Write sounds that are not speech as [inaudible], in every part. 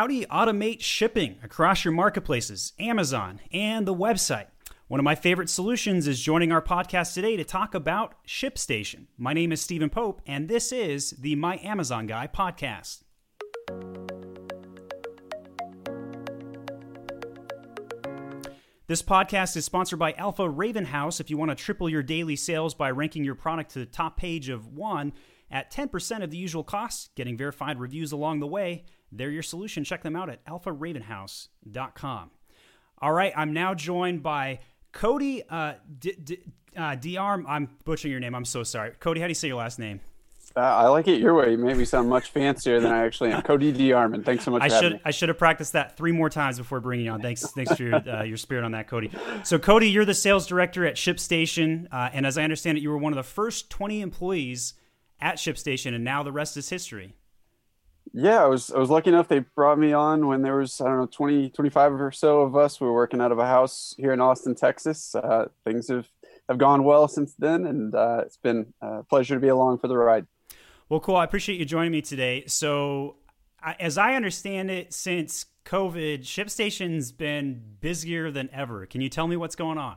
How do you automate shipping across your marketplaces, Amazon, and the website? One of my favorite solutions is joining our podcast today to talk about ShipStation. My name is Stephen Pope, and this is the My Amazon Guy podcast. This podcast is sponsored by Alpha Raven House. If you want to triple your daily sales by ranking your product to the top page of one at 10% of the usual costs, getting verified reviews along the way, they're your solution. Check them out at alpharavenhouse.com. All right, I'm now joined by Cody uh, D- D- uh, DR. I'm butchering your name. I'm so sorry. Cody, how do you say your last name? Uh, I like it your way. You made me sound much fancier than I actually am. Cody D. Armand. Thanks so much. I should me. I should have practiced that three more times before bringing you on. Thanks thanks for your, uh, your spirit on that, Cody. So Cody, you're the sales director at ShipStation, uh, and as I understand it, you were one of the first 20 employees at ShipStation, and now the rest is history. Yeah, I was I was lucky enough they brought me on when there was I don't know 20 25 or so of us. We were working out of a house here in Austin, Texas. Uh, things have have gone well since then, and uh, it's been a pleasure to be along for the ride. Well, cool. I appreciate you joining me today. So, as I understand it, since COVID, ShipStation's been busier than ever. Can you tell me what's going on?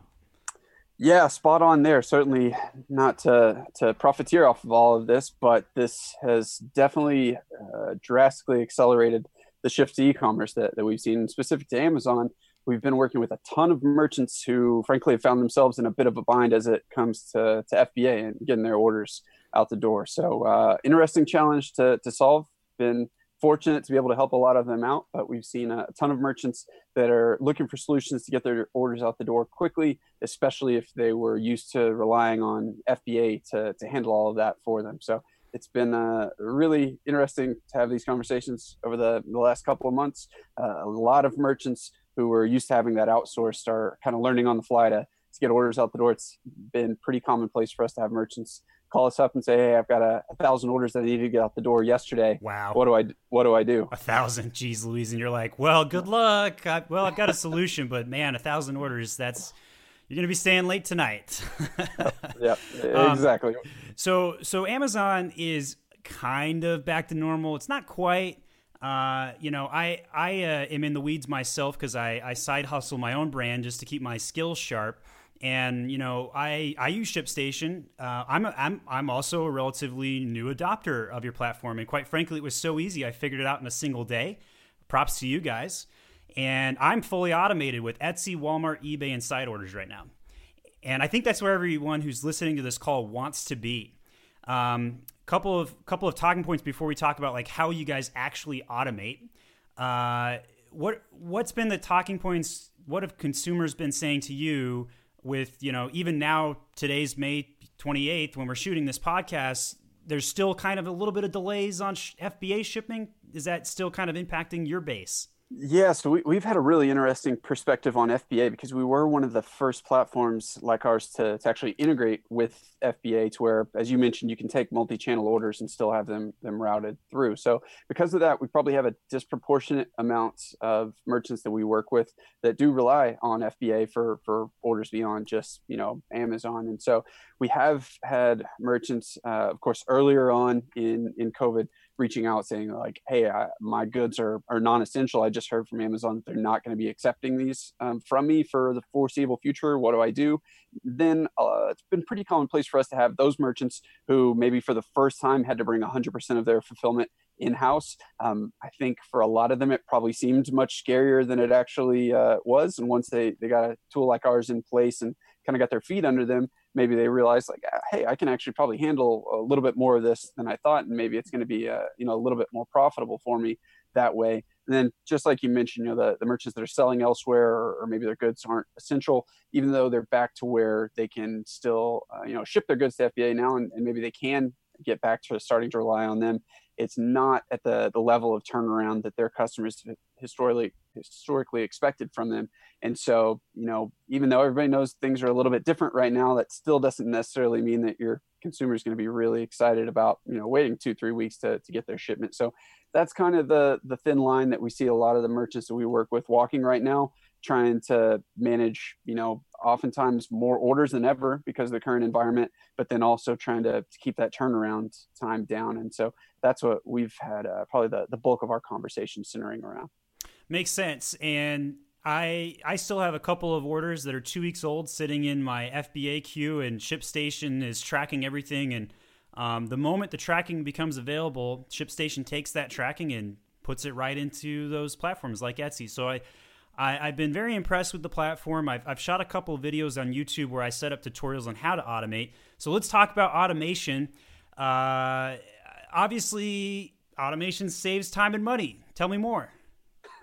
Yeah, spot on there. Certainly not to, to profiteer off of all of this, but this has definitely uh, drastically accelerated the shift to e-commerce that, that we've seen specific to Amazon. We've been working with a ton of merchants who frankly have found themselves in a bit of a bind as it comes to, to FBA and getting their orders out the door. So uh, interesting challenge to, to solve. Been fortunate to be able to help a lot of them out, but we've seen a, ton of merchants that are looking for solutions to get their orders out the door quickly, especially if they were used to relying on FBA to, to handle all of that for them. So it's been uh, really interesting to have these conversations over the, the last couple of months. Uh, a lot of merchants who were used to having that outsourced are kind of learning on the fly to, to get orders out the door. It's been pretty commonplace for us to have merchants call us up and say, "Hey, I've got a, a, thousand orders that I need to get out the door yesterday. Wow, what do I what do I do? A thousand, geez, Louise, and you're like, well, good luck. I, well, I've got a solution, but man, a thousand orders, that's you're going to be staying late tonight. [laughs] yeah, um, exactly. Um, so, so Amazon is kind of back to normal. It's not quite. Uh, you know, I I uh, am in the weeds myself because I, I side hustle my own brand just to keep my skills sharp and you know I I use ShipStation. Uh, I'm a, I'm I'm also a relatively new adopter of your platform, and quite frankly, it was so easy. I figured it out in a single day. Props to you guys. And I'm fully automated with Etsy, Walmart, eBay, and side orders right now. And I think that's where everyone who's listening to this call wants to be. Um, couple of couple of talking points before we talk about like how you guys actually automate. Uh, what what's been the talking points? What have consumers been saying to you? With you know even now today's May 28th when we're shooting this podcast there's still kind of a little bit of delays on FBA shipping. Is that still kind of impacting your base yeah, so we, have had a really interesting perspective on FBA because we were one of the first platforms like ours to, to actually integrate with FBA to where, as you mentioned, you can take multi-channel orders and still have them them routed through. So because of that, we probably have a disproportionate amount of merchants that we work with that do rely on FBA for for orders beyond just you know Amazon. And so we have had merchants, uh, of course, earlier on in in COVID reaching out saying like hey I, my goods are, are non-essential. I just heard from amazon that they're not going to be accepting these um, from me for the foreseeable future. What do i do? Then uh, it's been pretty commonplace for us to have those merchants who maybe for the first time had to bring 100% of their fulfillment in-house. Um, i think for a lot of them it probably seemed much scarier than it actually uh, was. And once they, they got a tool like ours in place and kind of got their feet under them maybe they realize like ah, hey i can actually probably handle a little bit more of this than i thought and maybe it's going to be uh, you know a little bit more profitable for me that way. And then just like you mentioned you know the, the merchants that are selling elsewhere or, or maybe their goods aren't essential even though they're back to where they can still uh, you know ship their goods to fba now and, and maybe they can get back to starting to rely on them it's not at the the level of turnaround that their customers historically historically expected from them. And so you know even though everybody knows things are a little bit different right now that still doesn't necessarily mean that your consumer is going to be really excited about you know waiting two three weeks to, to get their shipment. So that's kind of the the thin line that we see a lot of the merchants that we work with walking right now trying to manage you know oftentimes more orders than ever because of the current environment but then also trying to, to keep that turnaround time down and so that's what we've had uh, probably the, the bulk of our conversation centering around makes sense and I I still have a couple of orders that are two weeks old sitting in my FBA queue, and ShipStation is tracking everything. And um, the moment the tracking becomes available, ShipStation takes that tracking and puts it right into those platforms like Etsy. So I, I have been very impressed with the platform. I've I've shot a couple of videos on YouTube where I set up tutorials on how to automate. So let's talk about automation. Uh, obviously, automation saves time and money. Tell me more.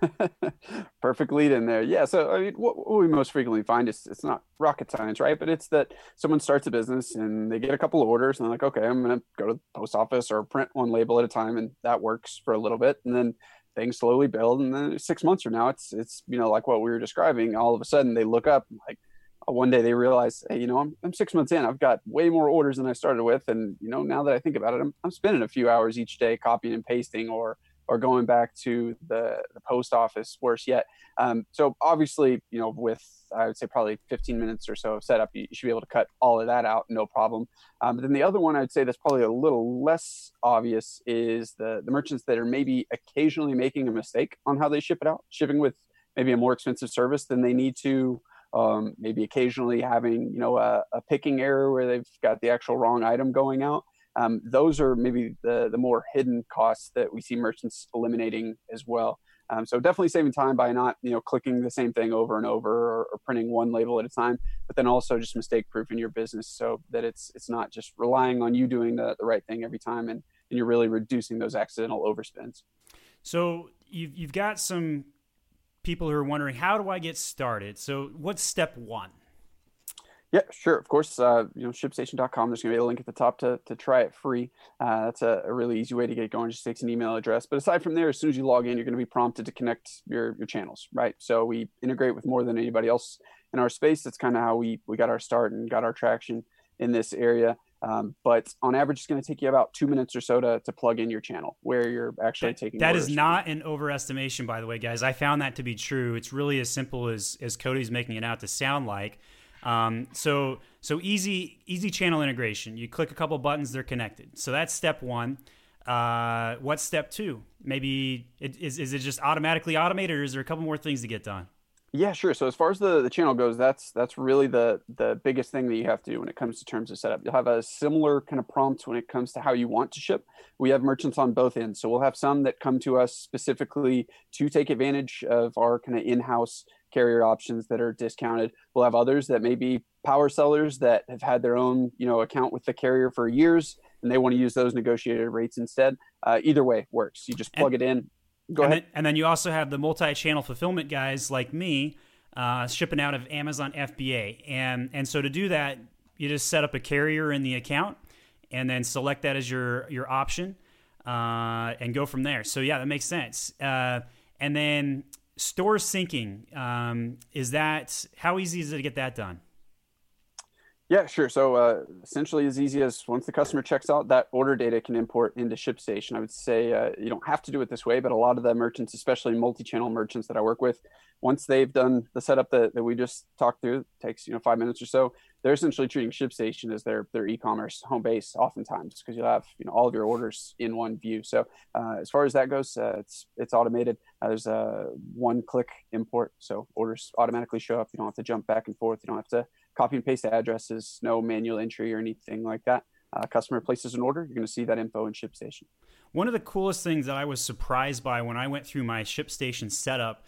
[laughs] Perfect lead in there. Yeah. So I mean, what, what, we most frequently find is it's not rocket science, right? But it's that someone starts a business and they get a couple of orders and they're like, okay, I'm going to go to the post office or print one label at a time, and that works for a little bit, and then things slowly build, and then six months from now, it's it's you know like what we were describing. All of a sudden, they look up like uh, one day they realize, hey, you know, I'm, I'm six months in. I've got way more orders than I started with. And, you know, now that I think about it, I'm, I'm spending a few hours each day copying and pasting or or going back to the, the post office, worse yet. Um, so obviously, you know, with I would say probably 15 minutes or so of setup, you, should be able to cut all of that out, no problem. Um, but then the other one I'd say that's probably a little less obvious is the the merchants that are maybe occasionally making a mistake on how they ship it out, shipping with maybe a more expensive service than they need to. Um, maybe occasionally having you know a, a picking error where they've got the actual wrong item going out um, those are maybe the, the more hidden costs that we see merchants eliminating as well. Um, so definitely saving time by not you know clicking the same thing over and over or, or printing one label at a time, but then also just mistake proofing your business so that it's it's not just relying on you doing the, the right thing every time and, and you're really reducing those accidental overspends. So you've you've got some people who are wondering how do I get started? So what's step one? Yeah, sure. Of course, uh, you know, shipstation.com, there's going to be a link at the top to, to try it free. Uh, that's a, a, really easy way to get going. Just takes an email address. But aside from there, as soon as you log in, you're going to be prompted to connect your, your channels, right? So we integrate with more than anybody else in our space. That's kind of how we, we got our start and got our traction in this area. Um, but on average, it's going to take you about two minutes or so to, to plug in your channel where you're actually that, taking. That is not an overestimation, by the way, guys. I found that to be true. It's really as simple as as Cody's making it out to sound like. Um, so so easy easy channel integration. You click a couple buttons, they're connected. So that's step one. Uh, what's step two? Maybe it, is is it just automatically automated, or is there a couple more things to get done? Yeah, sure. So as far as the, the channel goes, that's that's really the the biggest thing that you have to do when it comes to terms of setup. You'll have a similar kind of prompt when it comes to how you want to ship. We have merchants on both ends, so we'll have some that come to us specifically to take advantage of our kind of in-house carrier options that are discounted. We'll have others that may be power sellers that have had their own you know account with the carrier for years and they want to use those negotiated rates instead. Uh, either way works. You just plug and- it in Go and ahead. Then, and then you also have the multi-channel fulfillment guys like me uh, shipping out of Amazon FBA, and and so to do that, you just set up a carrier in the account, and then select that as your your option, uh, and go from there. So yeah, that makes sense. Uh, and then store syncing um, is that how easy is it to get that done? Yeah, sure. So uh, essentially, as easy as once the customer checks out, that order data can import into ShipStation. I would say uh, you don't have to do it this way, but a lot of the merchants, especially multi-channel merchants that I work with, once they've done the setup that, that we just talked through, takes you know five minutes or so. They're essentially treating ShipStation as their their e-commerce home base, oftentimes because you'll have you know all of your orders in one view. So uh, as far as that goes, uh, it's it's automated. Uh, there's a one-click import, so orders automatically show up. You don't have to jump back and forth. You don't have to copy and paste addresses, no manual entry or anything like that. Uh, customer places an order, you're going to see that info in ShipStation. One of the coolest things that I was surprised by when I went through my ShipStation setup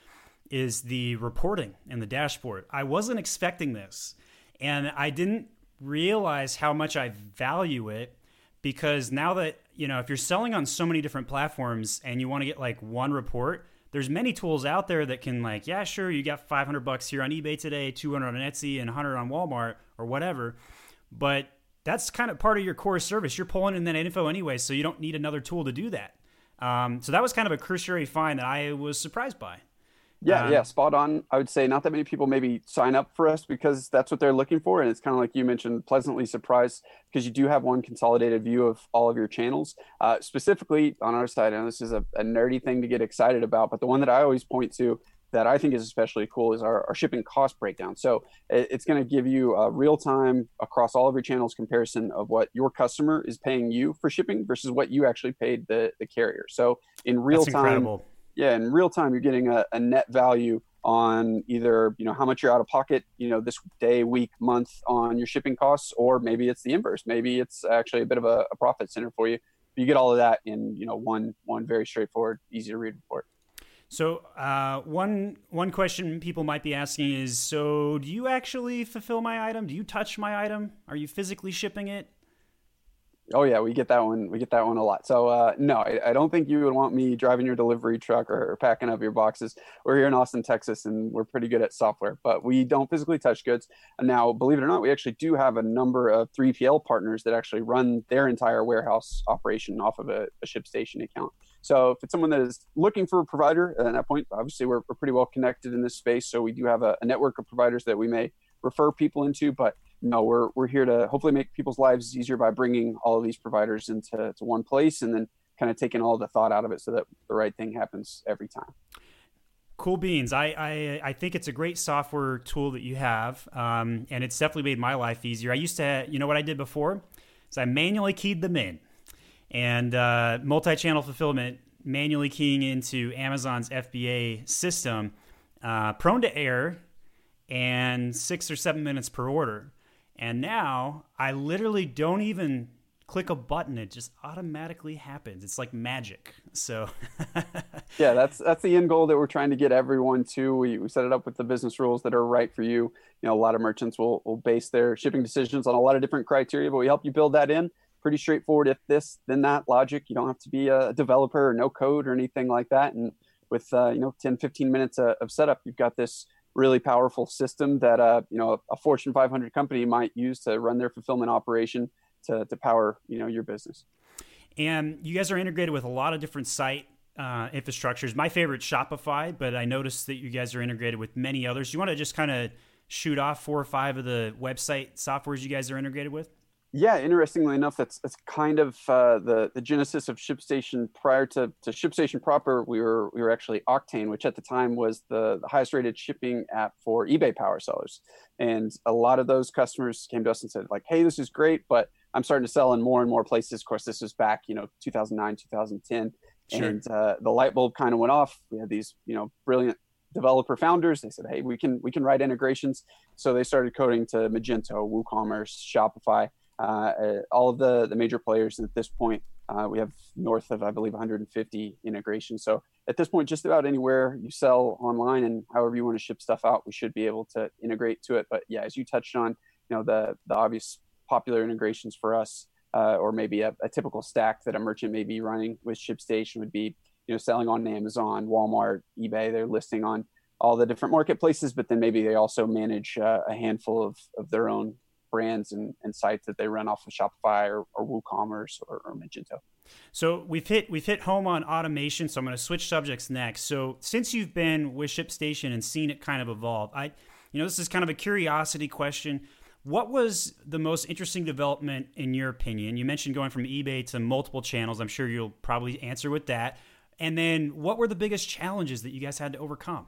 is the reporting and the dashboard. I wasn't expecting this, and I didn't realize how much I value it because now that you know if you're selling on so many different platforms and you want to get like one report there's many tools out there that can like, yeah, sure, you got 500 bucks here on eBay today, 200 on Etsy, and 100 on Walmart or whatever. But that's kind of part of your core service. You're pulling in that info anyway, so you don't need another tool to do that. Um, so that was kind of a cursory find that I was surprised by. Yeah, um, yeah, spot on. I would say not that many people maybe sign up for us because that's what they're looking for. And it's kind of like you mentioned, pleasantly surprised because you do have one consolidated view of all of your channels. Uh, specifically on our side, and this is a, a nerdy thing to get excited about, but the one that I always point to that I think is especially cool is our, our shipping cost breakdown. So it, it's going to give you a real time across all of your channels comparison of what your customer is paying you for shipping versus what you actually paid the, the carrier. So in real time, incredible yeah, in real time, you're getting a, a, net value on either you know how much you're out of pocket, you know, this day, week, month on your shipping costs, or maybe it's the inverse. Maybe it's actually a bit of a, a profit center for you. But you get all of that in you know one one very straightforward, easy to read report. So uh, one one question people might be asking is: So do you actually fulfill my item? Do you touch my item? Are you physically shipping it? Oh yeah, we get that one. We get that one a lot. So uh, no, I, I, don't think you would want me driving your delivery truck or, packing up your boxes. We're here in Austin, Texas, and we're pretty good at software, but we don't physically touch goods. Now, believe it or not, we actually do have a number of 3PL partners that actually run their entire warehouse operation off of a, a ShipStation account. So if it's someone that is looking for a provider at that point, obviously we're, we're pretty well connected in this space. So we do have a, a network of providers that we may refer people into, but no, we're we're here to hopefully make people's lives easier by bringing all of these providers into to one place and then kind of taking all the thought out of it so that the right thing happens every time. Cool beans. I, I, I think it's a great software tool that you have, um, and it's definitely made my life easier. I used to, you know, what I did before is I manually keyed them in, and uh, multi-channel fulfillment manually keying into Amazon's FBA system, uh, prone to error, and six or seven minutes per order. And now I literally don't even click a button. It just automatically happens. It's like magic. So [laughs] yeah that's that's the end goal that we're trying to get everyone to. We, we set it up with the business rules that are right for you. You know a lot of merchants will, will base their shipping decisions on a lot of different criteria but we help you build that in. Pretty straightforward. If this then that logic you don't have to be a developer or no code or anything like that. And with uh, you know 10 15 minutes of, of setup you've got this really powerful system that uh, you know a Fortune 500 company might use to run their fulfillment operation to, to power you know your business. And you guys are integrated with a lot of different site uh, infrastructures. My favorite Shopify, but I noticed that you guys are integrated with many others. You want to just kind of shoot off four or five of the website softwares you guys are integrated with? Yeah, interestingly enough, that's that's kind of uh, the the genesis of ShipStation. Prior to, to ShipStation proper, we were we were actually Auctane, which at the time was the, the highest rated shipping app for eBay power sellers. And a lot of those customers came to us and said, like, "Hey, this is great, but I'm starting to sell in more and more places." Of course, this was back, you know, 2009, 2010, sure. and uh, the light bulb kind of went off. We had these, you know, brilliant developer founders. They said, "Hey, we can we can write integrations." So they started coding to Magento, WooCommerce, Shopify all of the, the major players at this point. Uh, we have north of, I believe, 150 integrations. So at this point, just about anywhere you sell online and however you want to ship stuff out, we should be able to integrate to it. But yeah, as you touched on, you know, the the obvious popular integrations for us, uh, or maybe a, a, typical stack that a merchant may be running with ShipStation would be, you know, selling on Amazon, Walmart, eBay. They're listing on all the different marketplaces, but then maybe they also manage uh, a handful of, of their own brands and, and sites that they run off of Shopify or, or WooCommerce or, or Magento. So we've hit we've hit home on automation. So I'm going to switch subjects next. So since you've been with ShipStation and seen it kind of evolve, I, you know, this is kind of a curiosity question. What was the most interesting development in your opinion? You mentioned going from eBay to multiple channels. I'm sure you'll probably answer with that. And then, what were the biggest challenges that you guys had to overcome?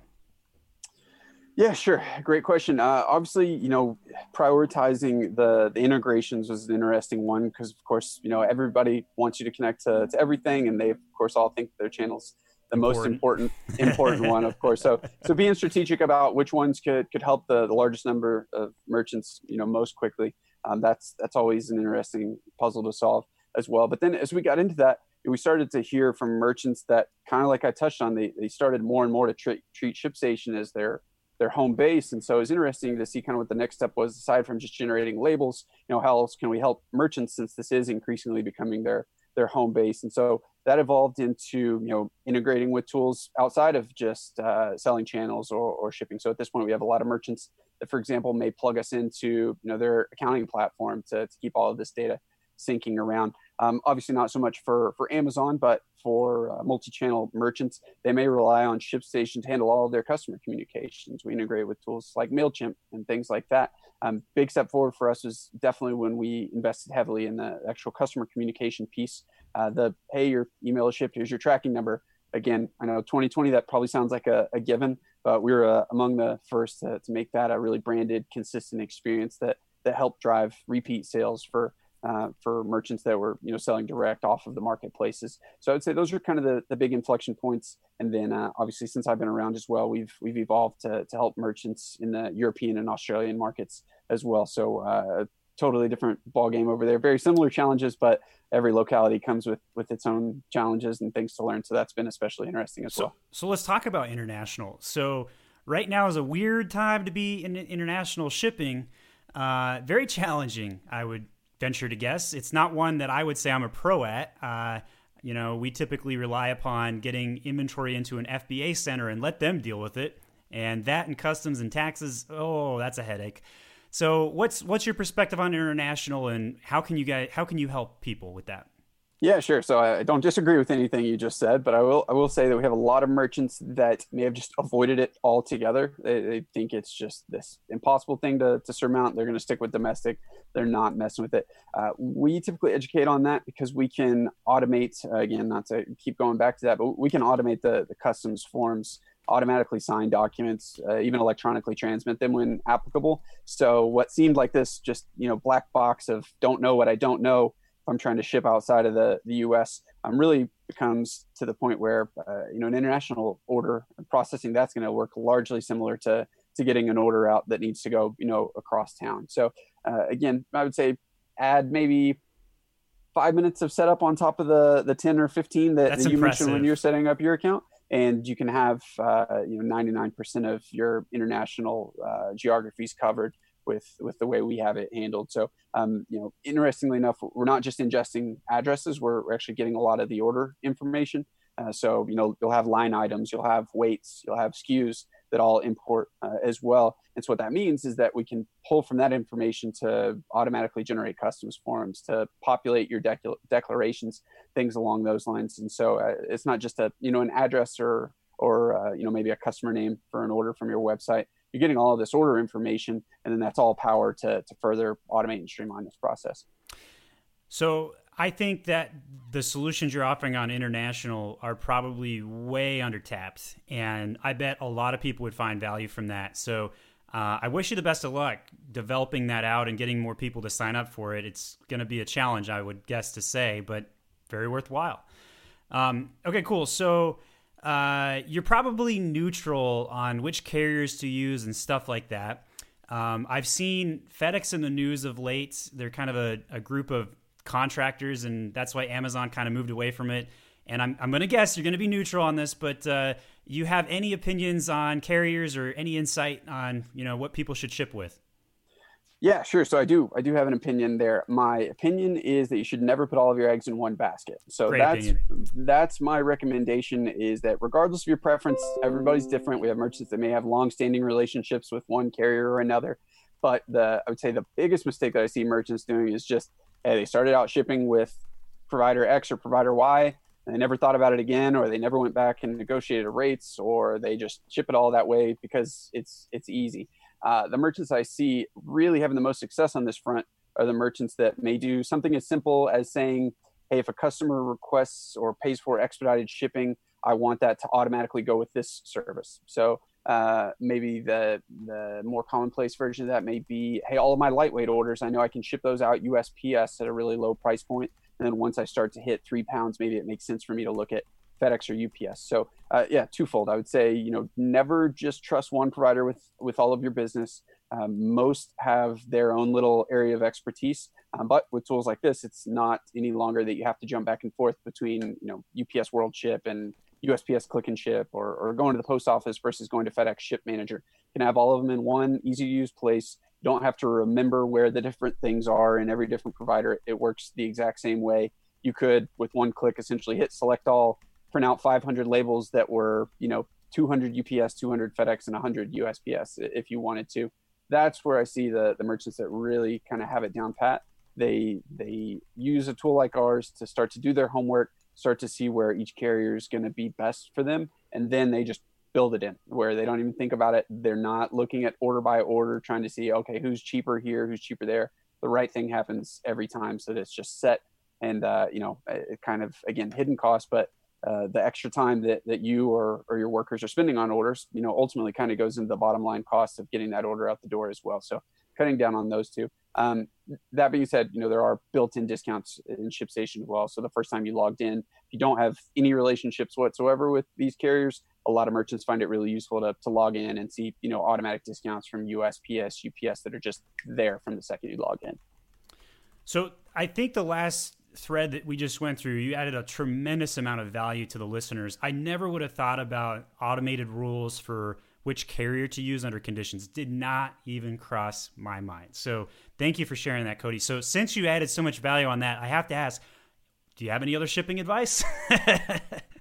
Yeah, sure. Great question. Uh, obviously, you know, prioritizing the, the integrations was an interesting one because, of course, you know, everybody wants you to connect to, to everything, and they, of course, all think their channel's the important. most important [laughs] important one, of course. So, so being strategic about which ones could could help the, the largest number of merchants, you know, most quickly. Um, that's that's always an interesting puzzle to solve as well. But then, as we got into that, we started to hear from merchants that kind of like I touched on, they, they started more and more to treat, treat ShipStation as their their home base. And so it was interesting to see kind of what the next step was aside from just generating labels, you know, how else can we help merchants since this is increasingly becoming their their home base. And so that evolved into, you know, integrating with tools outside of just uh, selling channels or, or shipping. So at this point, we have a lot of merchants that, for example, may plug us into, you know, their accounting platform to, to keep all of this data syncing around. Um, obviously, not so much for for Amazon, but for uh, multi-channel merchants, they may rely on ShipStation to handle all of their customer communications. We integrate with tools like Mailchimp and things like that. Um, big step forward for us was definitely when we invested heavily in the actual customer communication piece. Uh, the hey, your email is shipped. Here's your tracking number. Again, I know 2020 that probably sounds like a, a given, but we were uh, among the first to, to make that a really branded, consistent experience that that helped drive repeat sales for uh, for merchants that were you know selling direct off of the marketplaces. So I would say those are kind of the, the big inflection points. And then uh, obviously since I've been around as well, we've we've evolved to, to help merchants in the European and Australian markets as well. So uh, totally different ball game over there. Very similar challenges, but every locality comes with with its own challenges and things to learn. So that's been especially interesting as so, well. So let's talk about international. So right now is a weird time to be in international shipping. Uh, very challenging, I would venture to guess. It's not one that I would say I'm a pro at. Uh, you know, we typically rely upon getting inventory into an FBA center and let them deal with it. And that and customs and taxes, oh, that's a headache. So, what's what's your perspective on international, and how can you guys how can you help people with that? Yeah, sure. So I don't disagree with anything you just said, but I will I will say that we have a lot of merchants that may have just avoided it altogether. They, they think it's just this impossible thing to, to surmount. They're going to stick with domestic. They're not messing with it. Uh, we typically educate on that because we can automate. Uh, again, not to keep going back to that, but we can automate the the customs forms automatically sign documents, uh, even electronically transmit them when applicable. So what seemed like this just you know black box of don't know what I don't know I'm trying to ship outside of the, the US, um, really becomes to the point where, uh, you know, an international order processing that's going to work largely similar to, to getting an order out that needs to go, you know, across town. So uh, again, I would say add maybe five minutes of setup on top of the, the 10 or 15 that, that you mentioned when you're setting up your account. And you can have, uh, you know, 99% of your international uh, geographies covered with with the way we have it handled. So, um, you know, interestingly enough, we're not just ingesting addresses; we're actually getting a lot of the order information. Uh, so, you know, you'll have line items, you'll have weights, you'll have SKUs that all import uh, as well. And so, what that means is that we can pull from that information to automatically generate customs forms, to populate your declarations, things along those lines. And so, uh, it's not just a you know an address or or uh, you know maybe a customer name for an order from your website you're getting all this order information, and then that's all power to to further automate and streamline this process. So I think that the solutions you're offering on international are probably way under undertapped, and I bet a lot of people would find value from that. So. Uh, I wish you the best of luck developing that out and getting more people to sign up for it. It's going to be a challenge, I would guess to say, but very worthwhile. Um, okay, cool. So uh, you're probably neutral on which carriers to use and stuff like that. Um, I've seen FedEx in the news of late. They're kind of a, a group of contractors, and that's why Amazon kind of moved away from it. And I'm, I'm going to guess you're going to be neutral on this, but uh, you have any opinions on carriers or any insight on you know what people should ship with? Yeah, sure. So I do I do have an opinion there. My opinion is that you should never put all of your eggs in one basket. So Great that's opinion. that's my recommendation is that regardless of your preference, everybody's different. We have merchants that may have long-standing relationships with one carrier or another. But the I would say the biggest mistake that I see merchants doing is just hey, they started out shipping with provider X or provider Y, and they never thought about it again, or they never went back and negotiated rates, or they just ship it all that way because it's it's easy uh, the merchants I see really having the most success on this front are the merchants that may do something as simple as saying, hey, if a customer requests or pays for expedited shipping, I want that to automatically go with this service. So uh, maybe the the more commonplace version of that may be, hey, all of my lightweight orders, I know I can ship those out USPS at a really low price point, and then once I start to hit three pounds, maybe it makes sense for me to look at FedEx or UPS. So uh, yeah, twofold. I would say you know never just trust one provider with with all of your business. Um, most have their own little area of expertise, um, but with tools like this, it's not any longer that you have to jump back and forth between you know UPS World Ship and USPS Click and Ship, or, or going to the post office versus going to FedEx Ship Manager. You can have all of them in one easy to use place. You don't have to remember where the different things are in every different provider. It works the exact same way. You could, with one click, essentially hit select all, print out 500 labels that were, you know, 200 UPS, 200 FedEx, and 100 USPS if you wanted to. That's where I see the the merchants that really kind of have it down pat. They they use a tool like ours to start to do their homework. start to see where each carrier is going to be best for them, and then they just build it in where they don't even think about it. They're not looking at order by order, trying to see, okay, who's cheaper here, who's cheaper there. The right thing happens every time, so that it's just set and uh, you know, it kind of again hidden cost, but uh, the extra time that, that you or, or your workers are spending on orders, you know, ultimately kind of goes into the bottom line cost of getting that order out the door as well. So cutting down on those two. Um, that being said, you know, there are built-in discounts in ShipStation as well. So the first time you logged in, if you don't have any relationships whatsoever with these carriers, a lot of merchants find it really useful to, to log in and see, you know, automatic discounts from USPS, UPS that are just there from the second you log in. So I think the last thread that we just went through, you added a tremendous amount of value to the listeners. I never would have thought about automated rules for which carrier to use under conditions. Did not even cross my mind. So thank you for sharing that, Cody. So since you added so much value on that, I have to ask, do you have any other shipping advice? [laughs]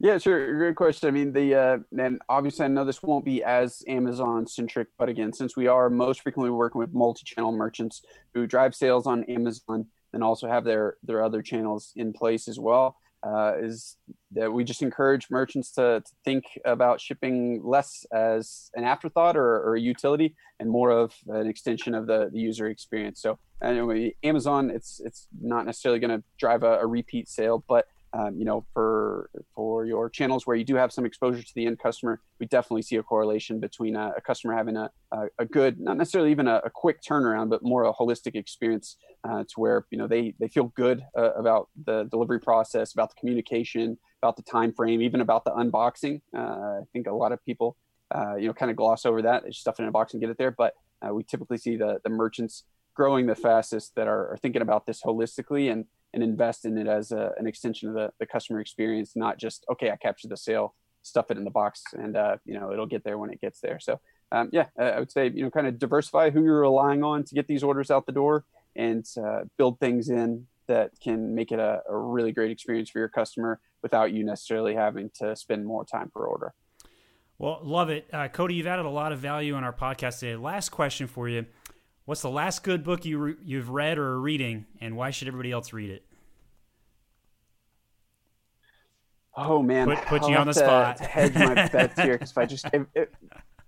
yeah, sure. Great question. I mean, the uh, and obviously I know this won't be as Amazon centric, but again, since we are most frequently working with multi-channel merchants who drive sales on Amazon and also have their their other channels in place as well, uh, is that we just encourage merchants to, to, think about shipping less as an afterthought or, or, a utility and more of an extension of the, the user experience. So anyway, Amazon, it's it's not necessarily going to drive a, a repeat sale, but um, you know, for for your channels where you do have some exposure to the end customer, we definitely see a correlation between a, a customer having a, a, a, good, not necessarily even a, quick turnaround, but more a holistic experience uh, to where you know they they feel good uh, about the delivery process, about the communication, about the time frame, even about the unboxing. Uh, I think a lot of people, uh, you know, kind of gloss over that. They stuff it in a box and get it there, but uh, we typically see the the merchants growing the fastest that are, are thinking about this holistically and and invest in it as a, an extension of the, the customer experience, not just okay, I captured the sale, stuff it in the box, and uh, you know it'll get there when it gets there. So um, yeah, I would say you know kind of diversify who you're relying on to get these orders out the door, and uh, build things in that can make it a, a really great experience for your customer without you necessarily having to spend more time per order. Well, love it, uh, Cody. You've added a lot of value on our podcast today. Last question for you. What's the last good book you re- you've read or are reading, and why should everybody else read it? Oh man, put, put you on the to, spot. To hedge my bets here, because if I just if, if,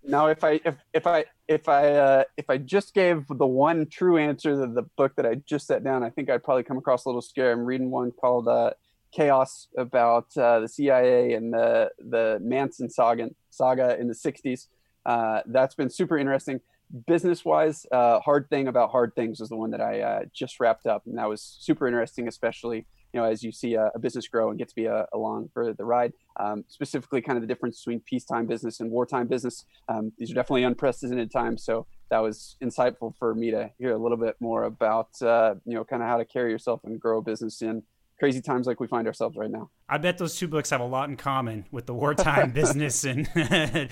now if I if if I if I uh, if I just gave the one true answer to the book that I just set down, I think I'd probably come across a little scary. I'm reading one called uh, Chaos about uh, the CIA and the the Manson saga saga in the '60s. Uh, that's been super interesting business wise, uh, hard thing about hard things is the one that I uh, just wrapped up, and that was super interesting, especially you know as you see a, a business grow and get to be a, uh, along for the ride. Um, specifically, kind of the difference between peacetime business and wartime business. Um, these are definitely unprecedented times, so that was insightful for me to hear a little bit more about uh, you know kind of how to carry yourself and grow a business in crazy times like we find ourselves right now. I bet those two books have a lot in common with the wartime [laughs] business and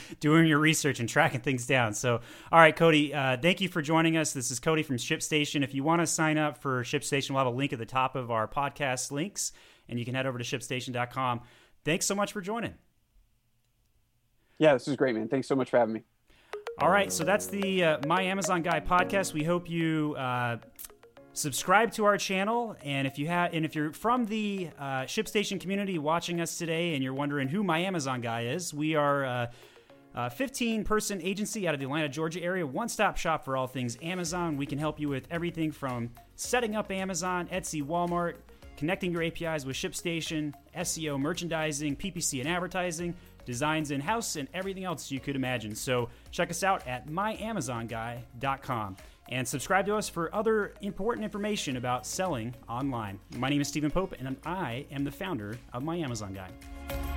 [laughs] doing your research and tracking things down. So, all right, Cody, uh, thank you for joining us. This is Cody from ShipStation. If you want to sign up for ShipStation, we'll have a link at the top of our podcast links, and you can head over to shipstation.com. Thanks so much for joining. Yeah, this is great, man. Thanks so much for having me. All right, so that's the uh, My Amazon Guy podcast. We hope you uh, subscribe to our channel and if you have and if you're from the uh, shipstation community watching us today and you're wondering who my amazon guy is we are uh, a 15 person agency out of the atlanta georgia area one stop shop for all things amazon. We can help you with everything from setting up amazon etsy walmart connecting your apis with shipstation seo merchandising ppc and advertising designs in house and everything else you could imagine. So check us out at myamazonguy.com and subscribe to us for other important information about selling online. My name is Stephen Pope, and I am the founder of My Amazon Guy.